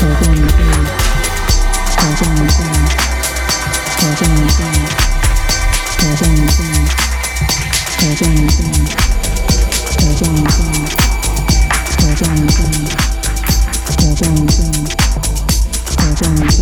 挑战一下挑战一下挑战一下挑战一下挑战一下挑战一下挑战一下挑战一下挑战一下挑战一下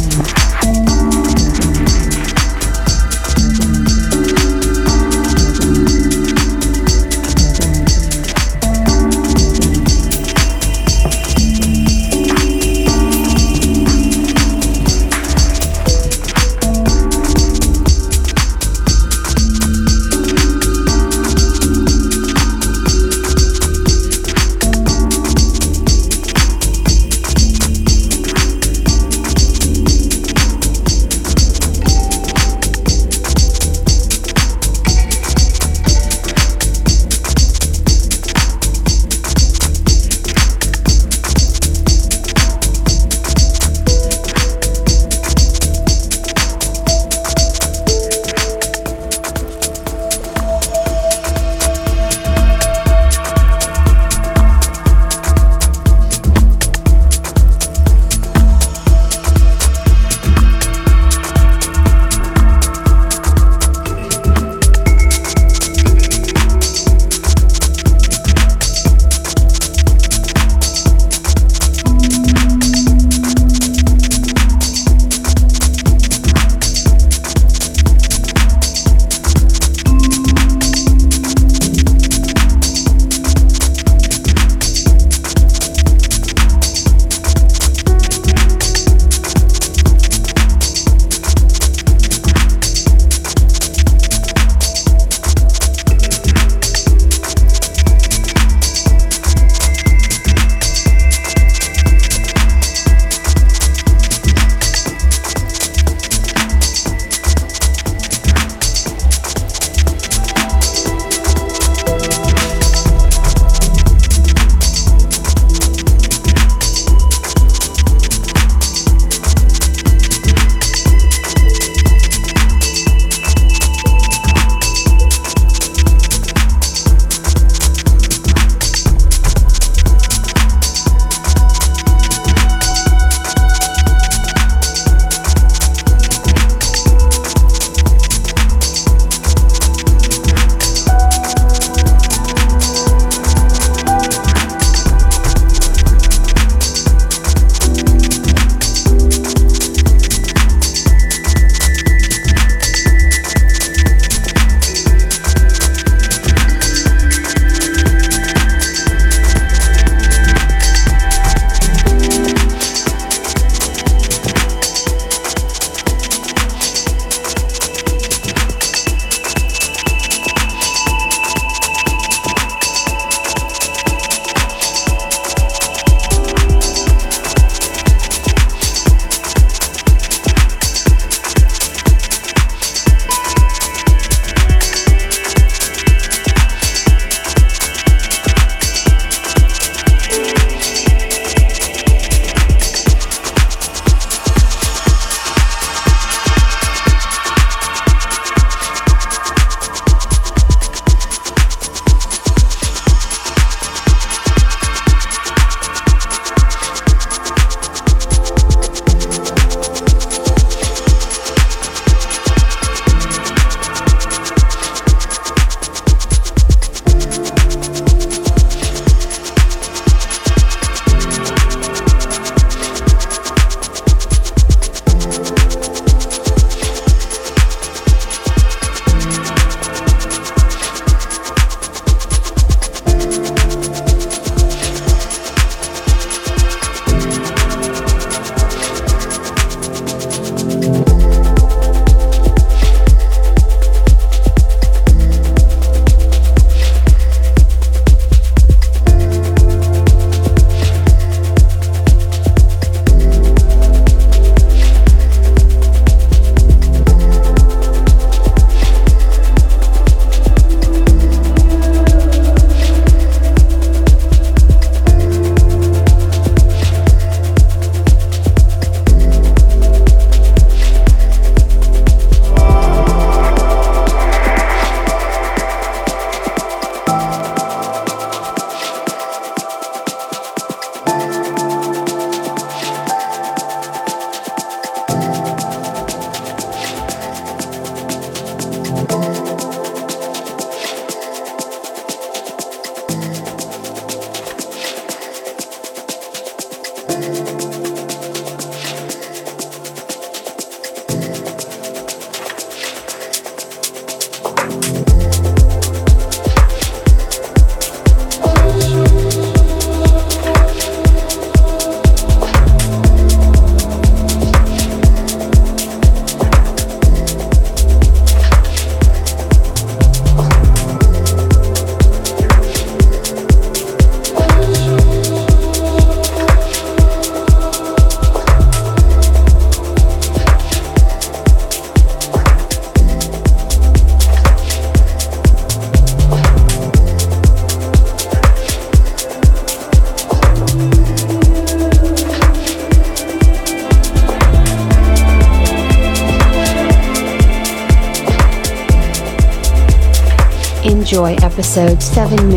Episode 7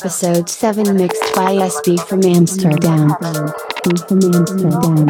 episode 7 mixed by SB from Amsterdam. From Amsterdam.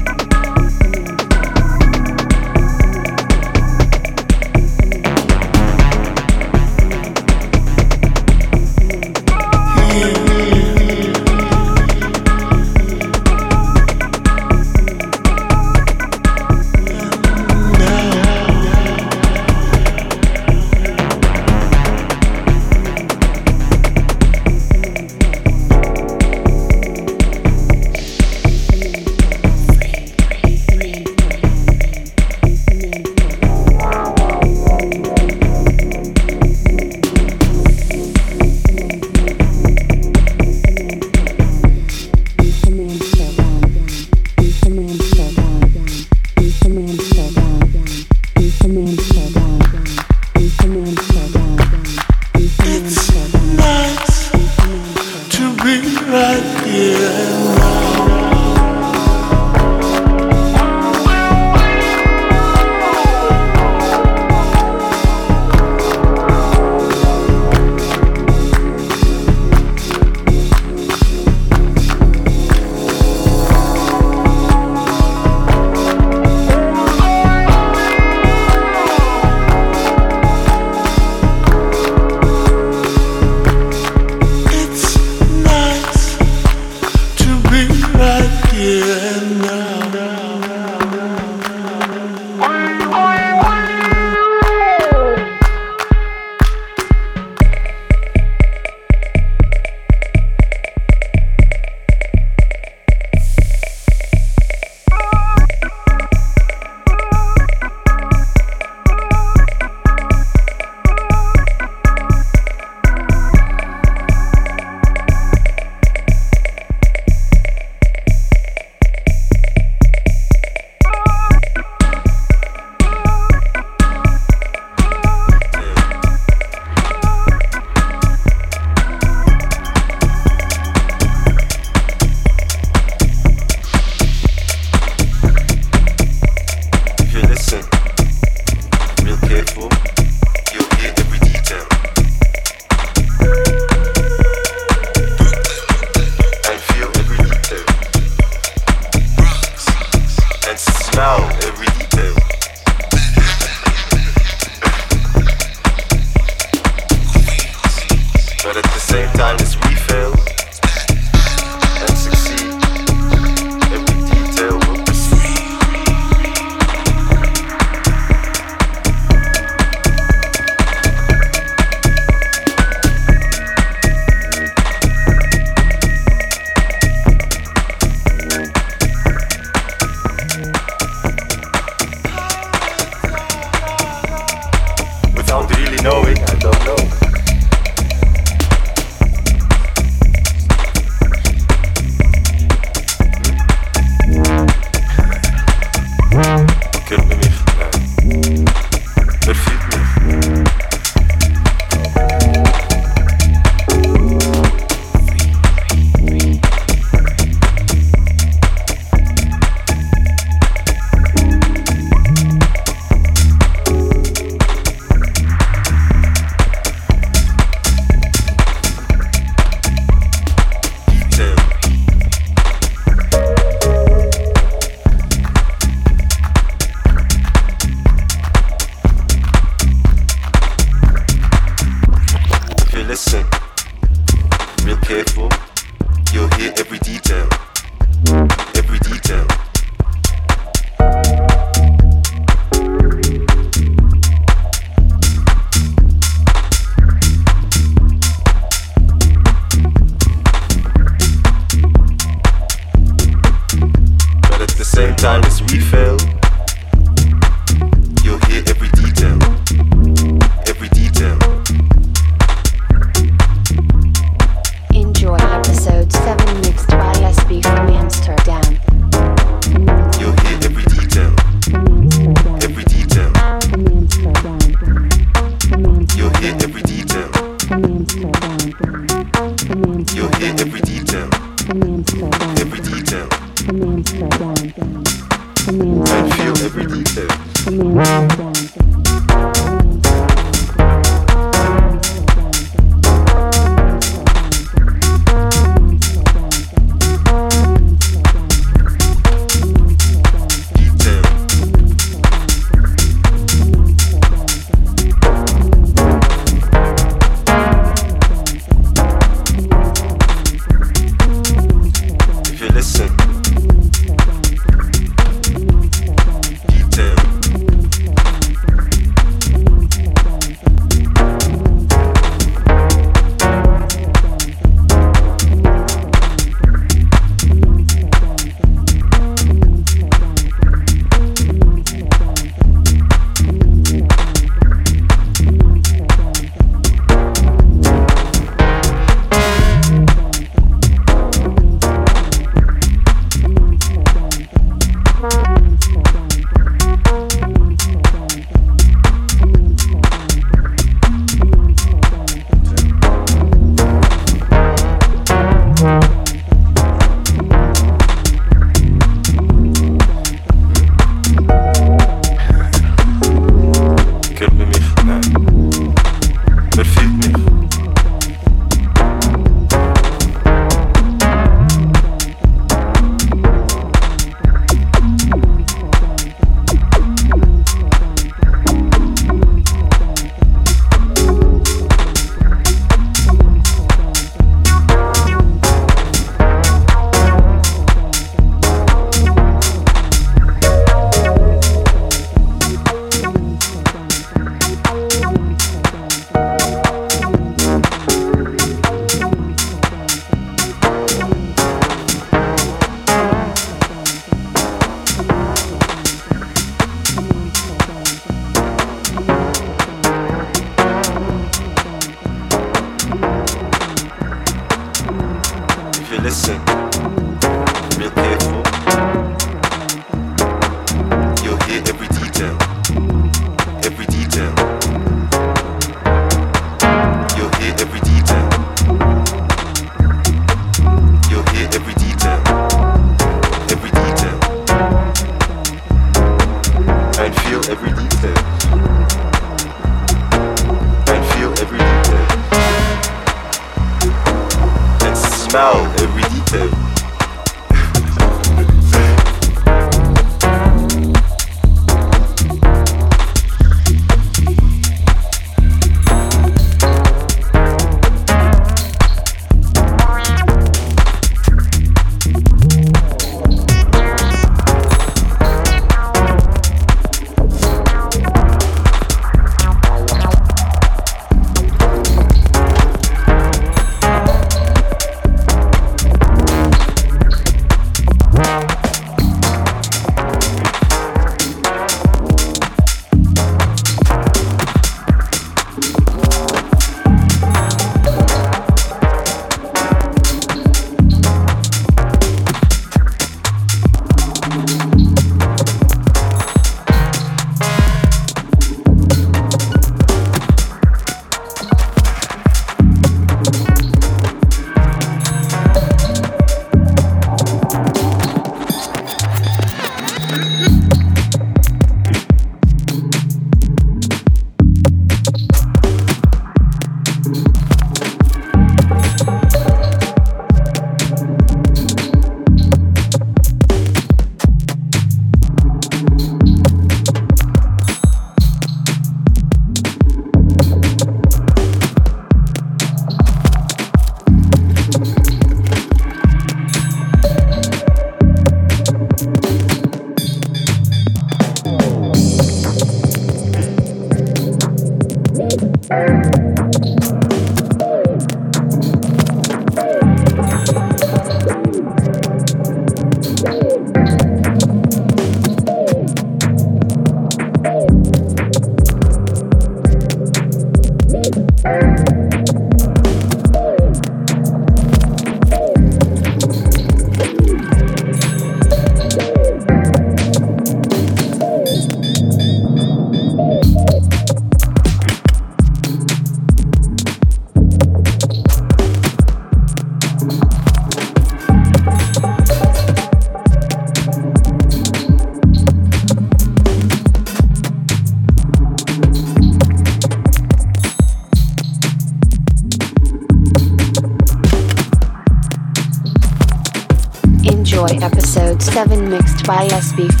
By SB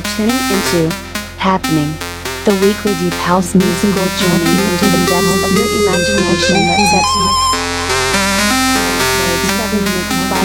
for tuning into Happening, the weekly deep house musical journey into the depths of your imagination that sets you. By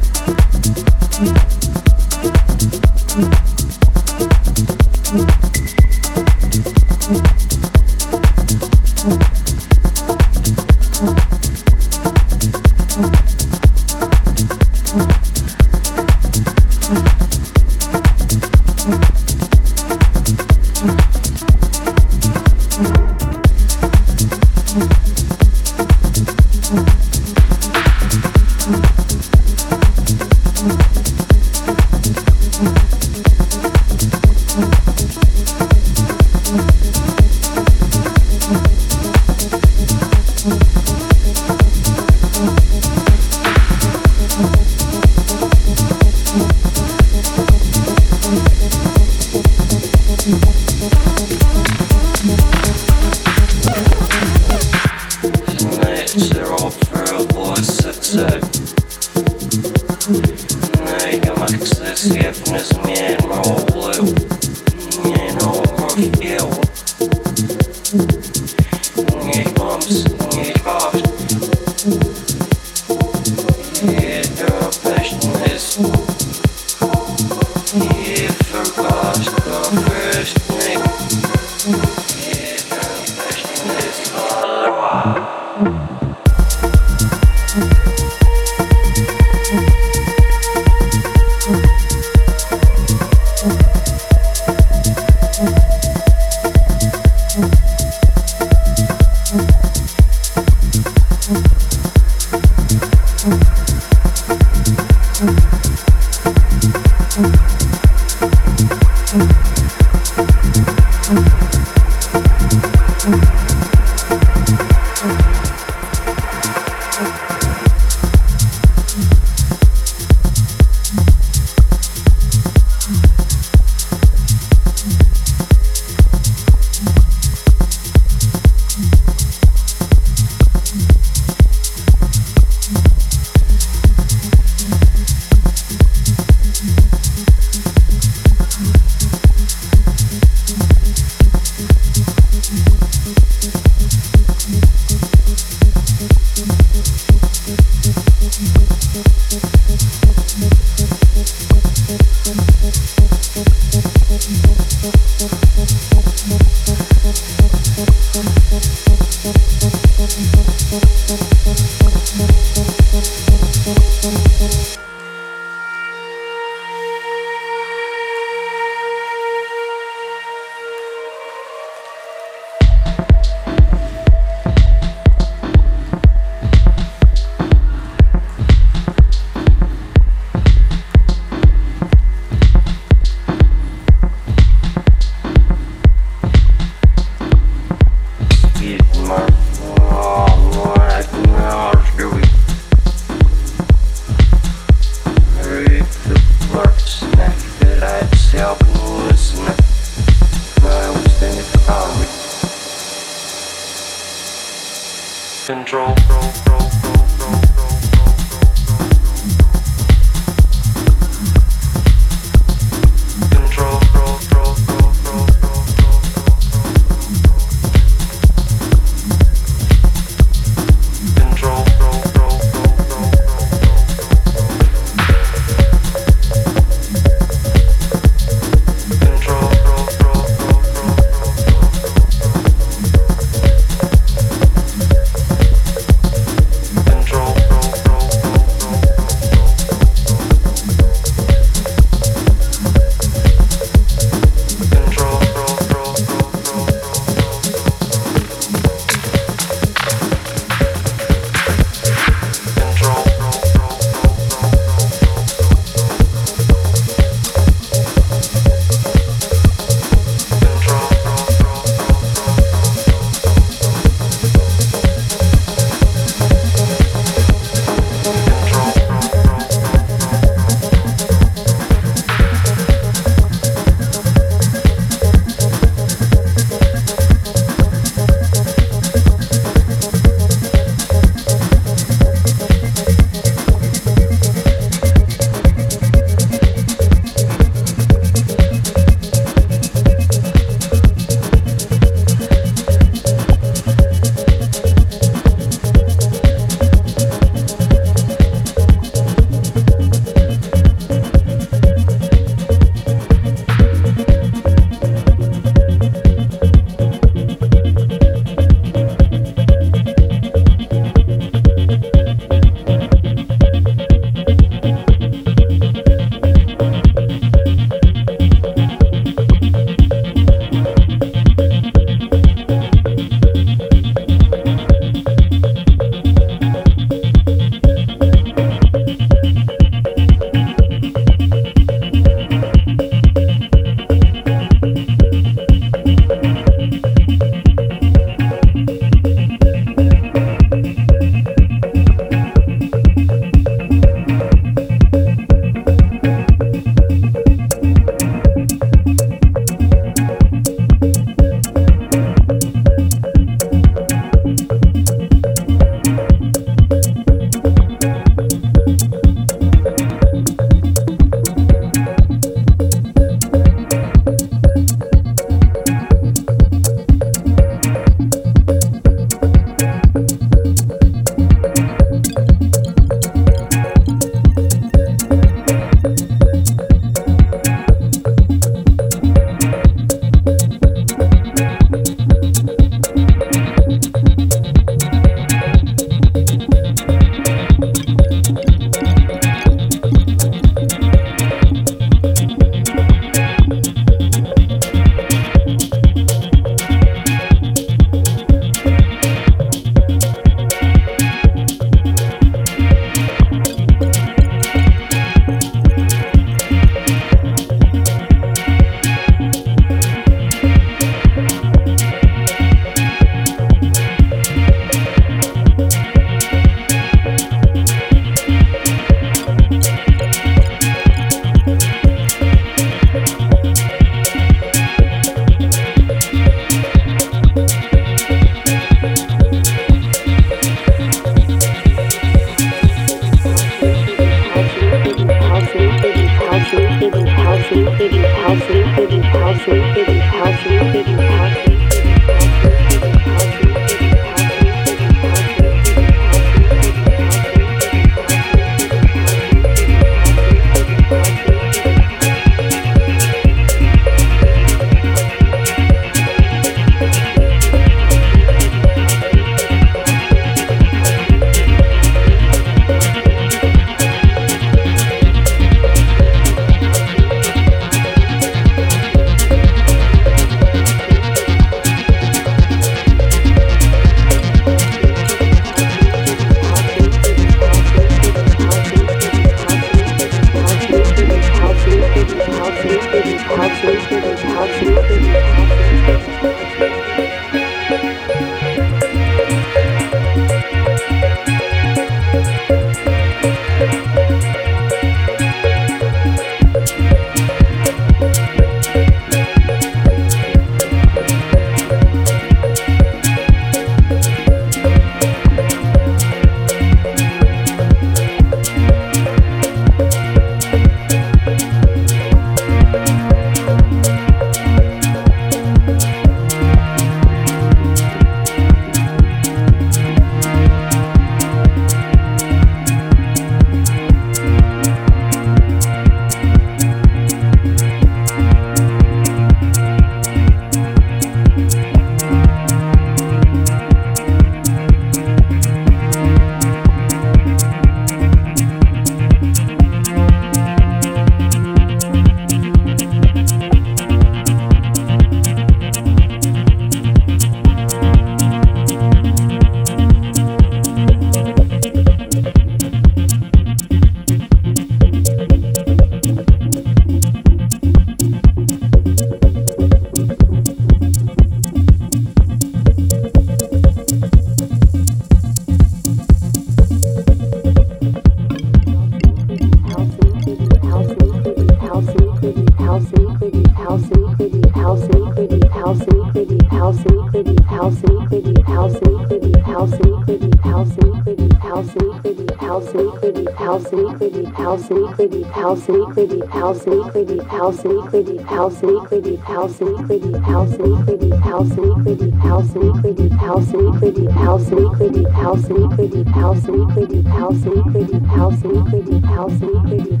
house weekly deep house weekly deep house weekly deep house weekly deep house weekly deep house weekly deep house weekly deep house weekly deep house weekly deep house weekly deep house weekly deep house weekly deep house weekly deep house weekly deep house weekly deep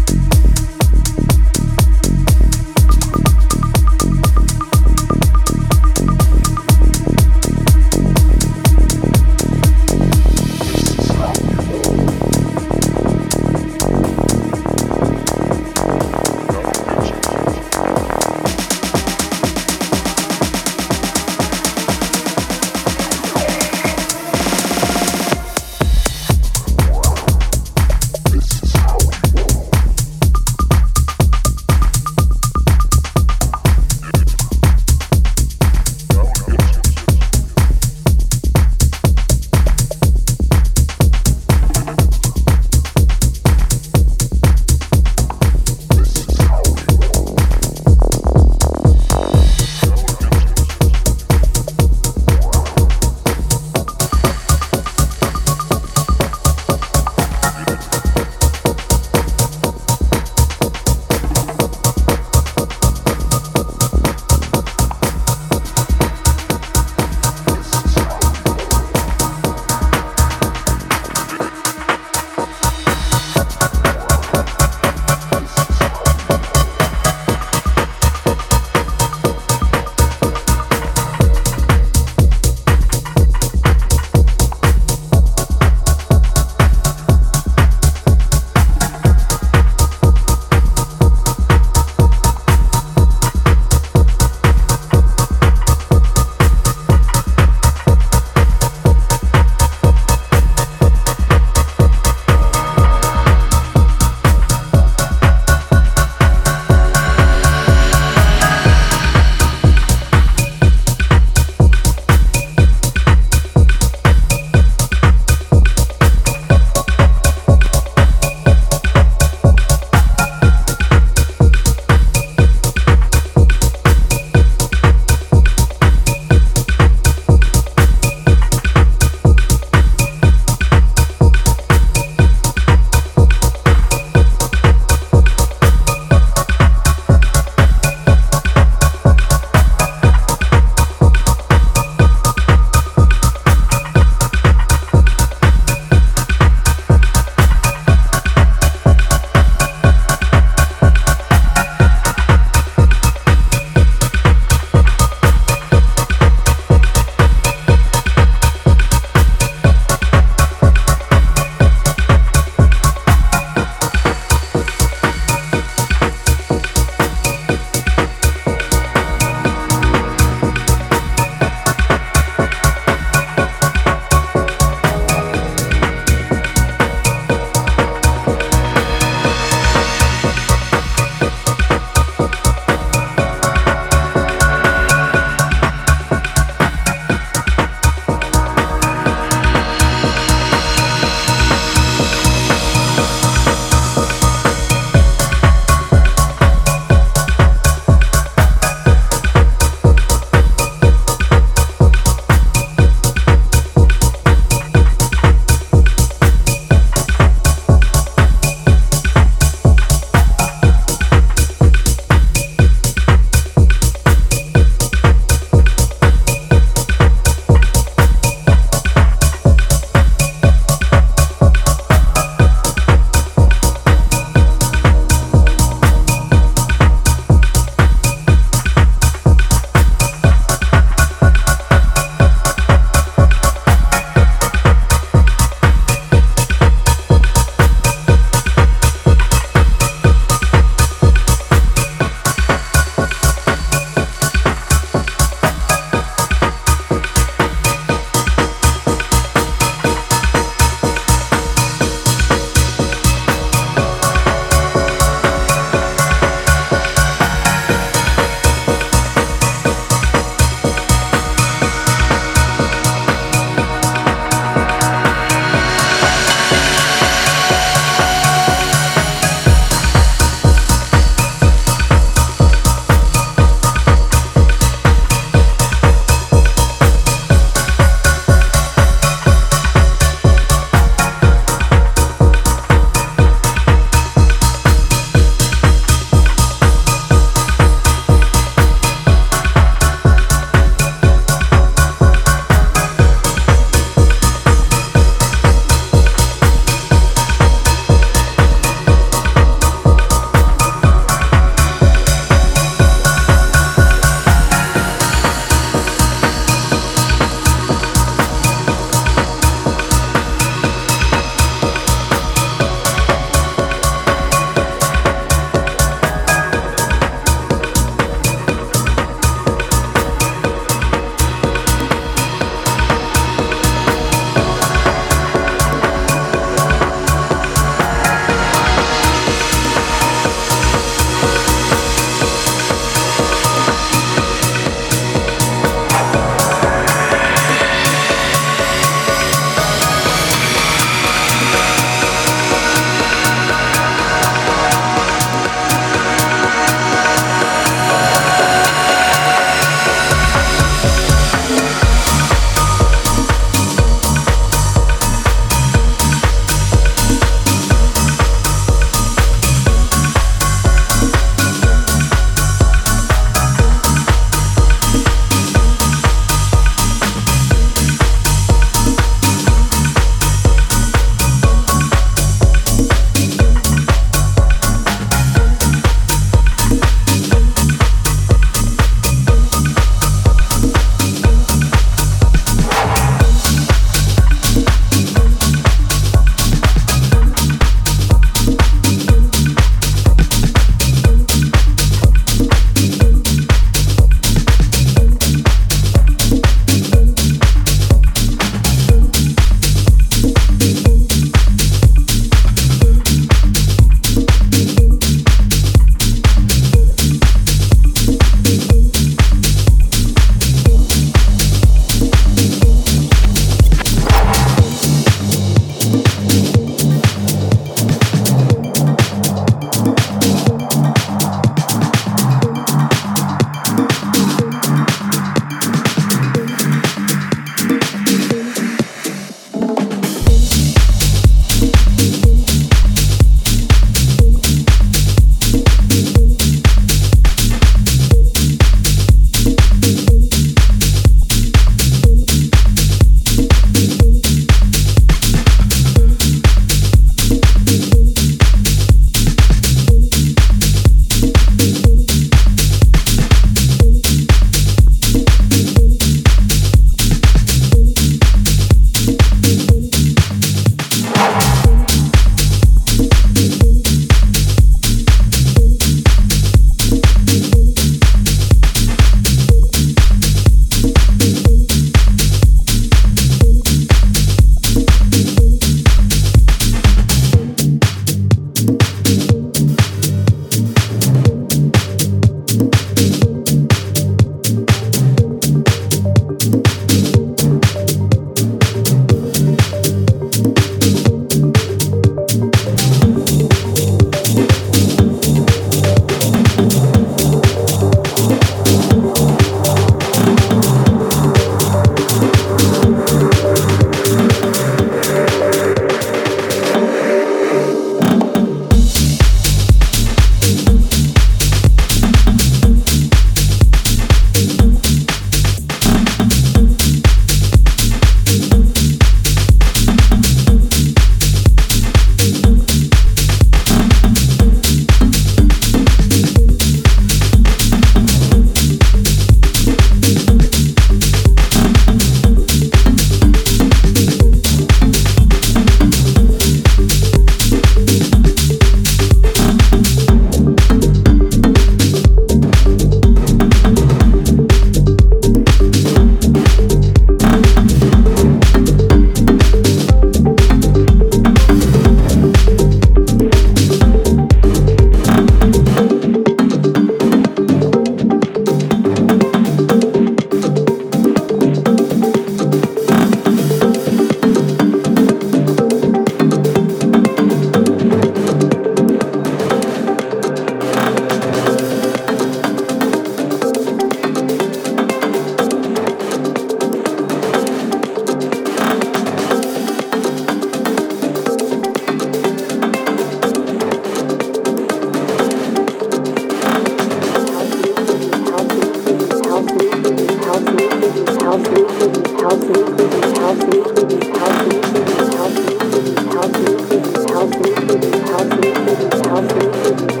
Thank you.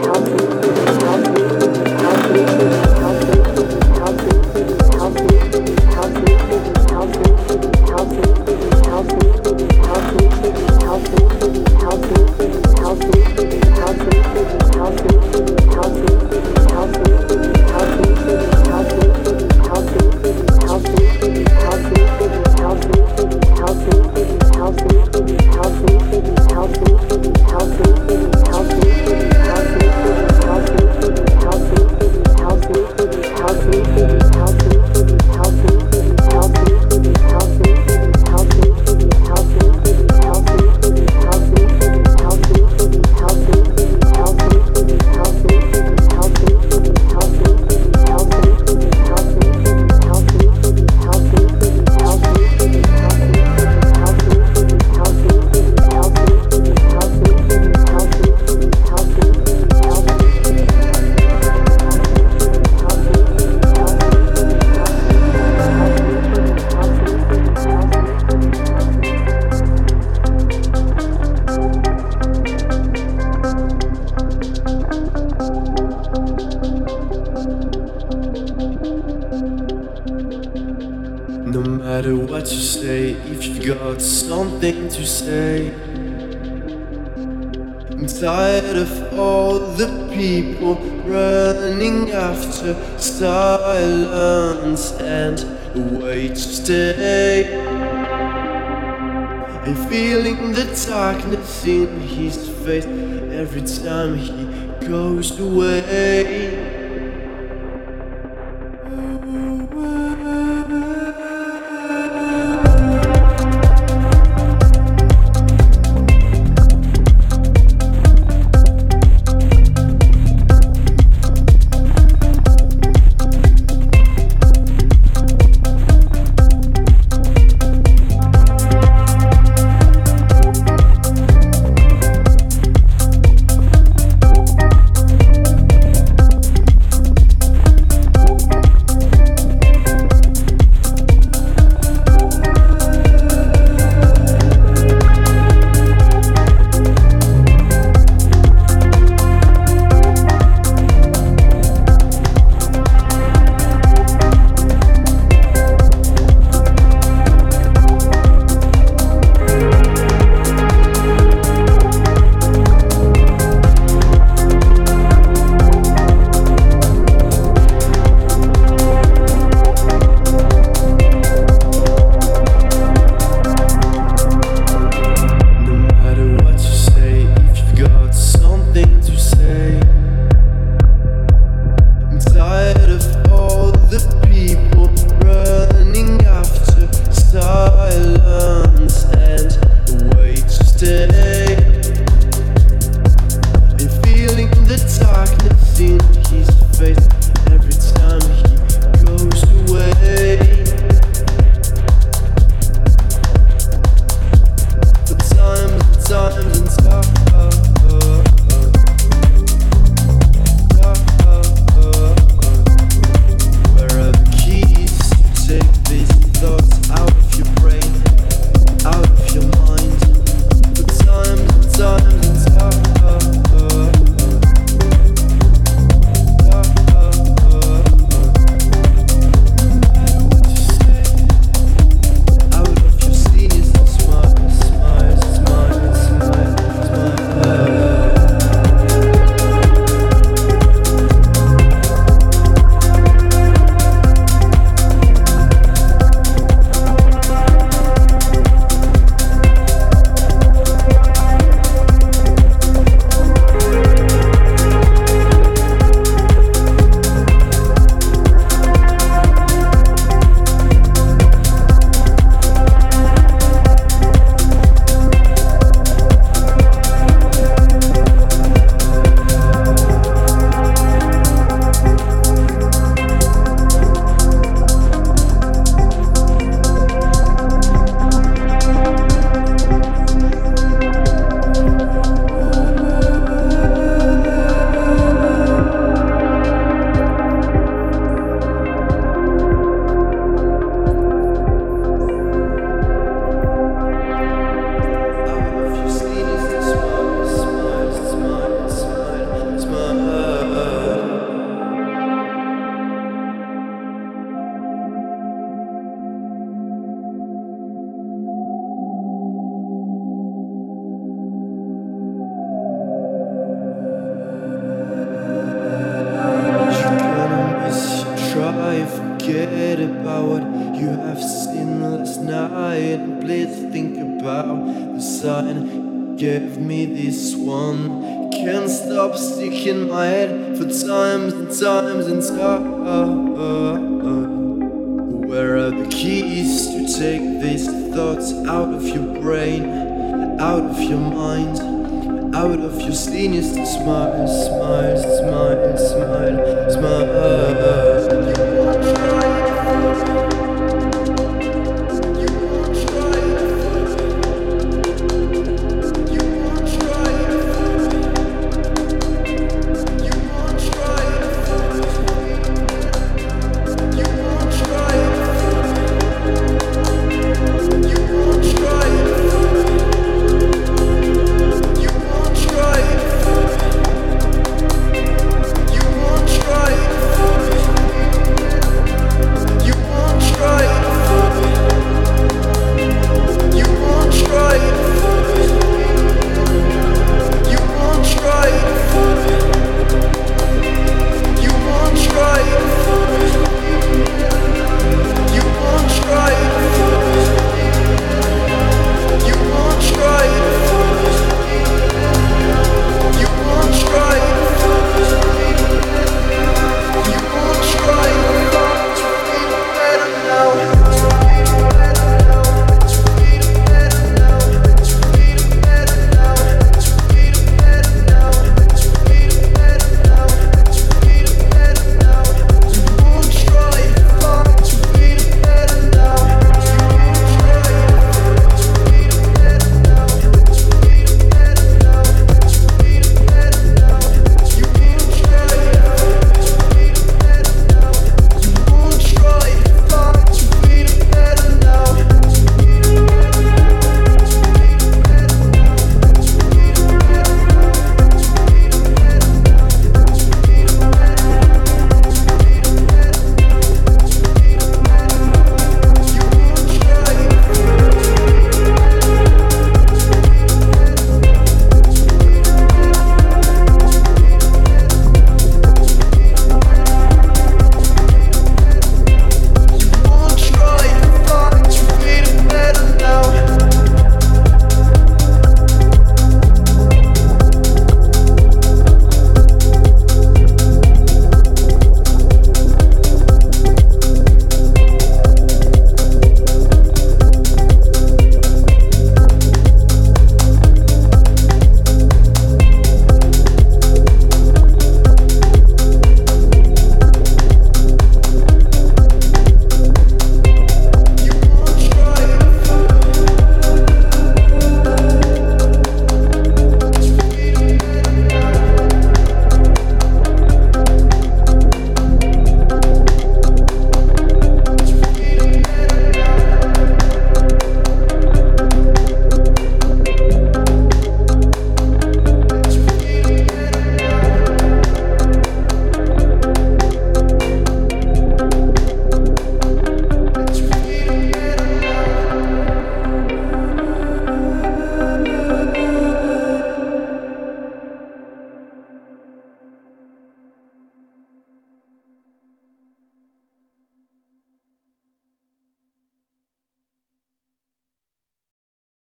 faced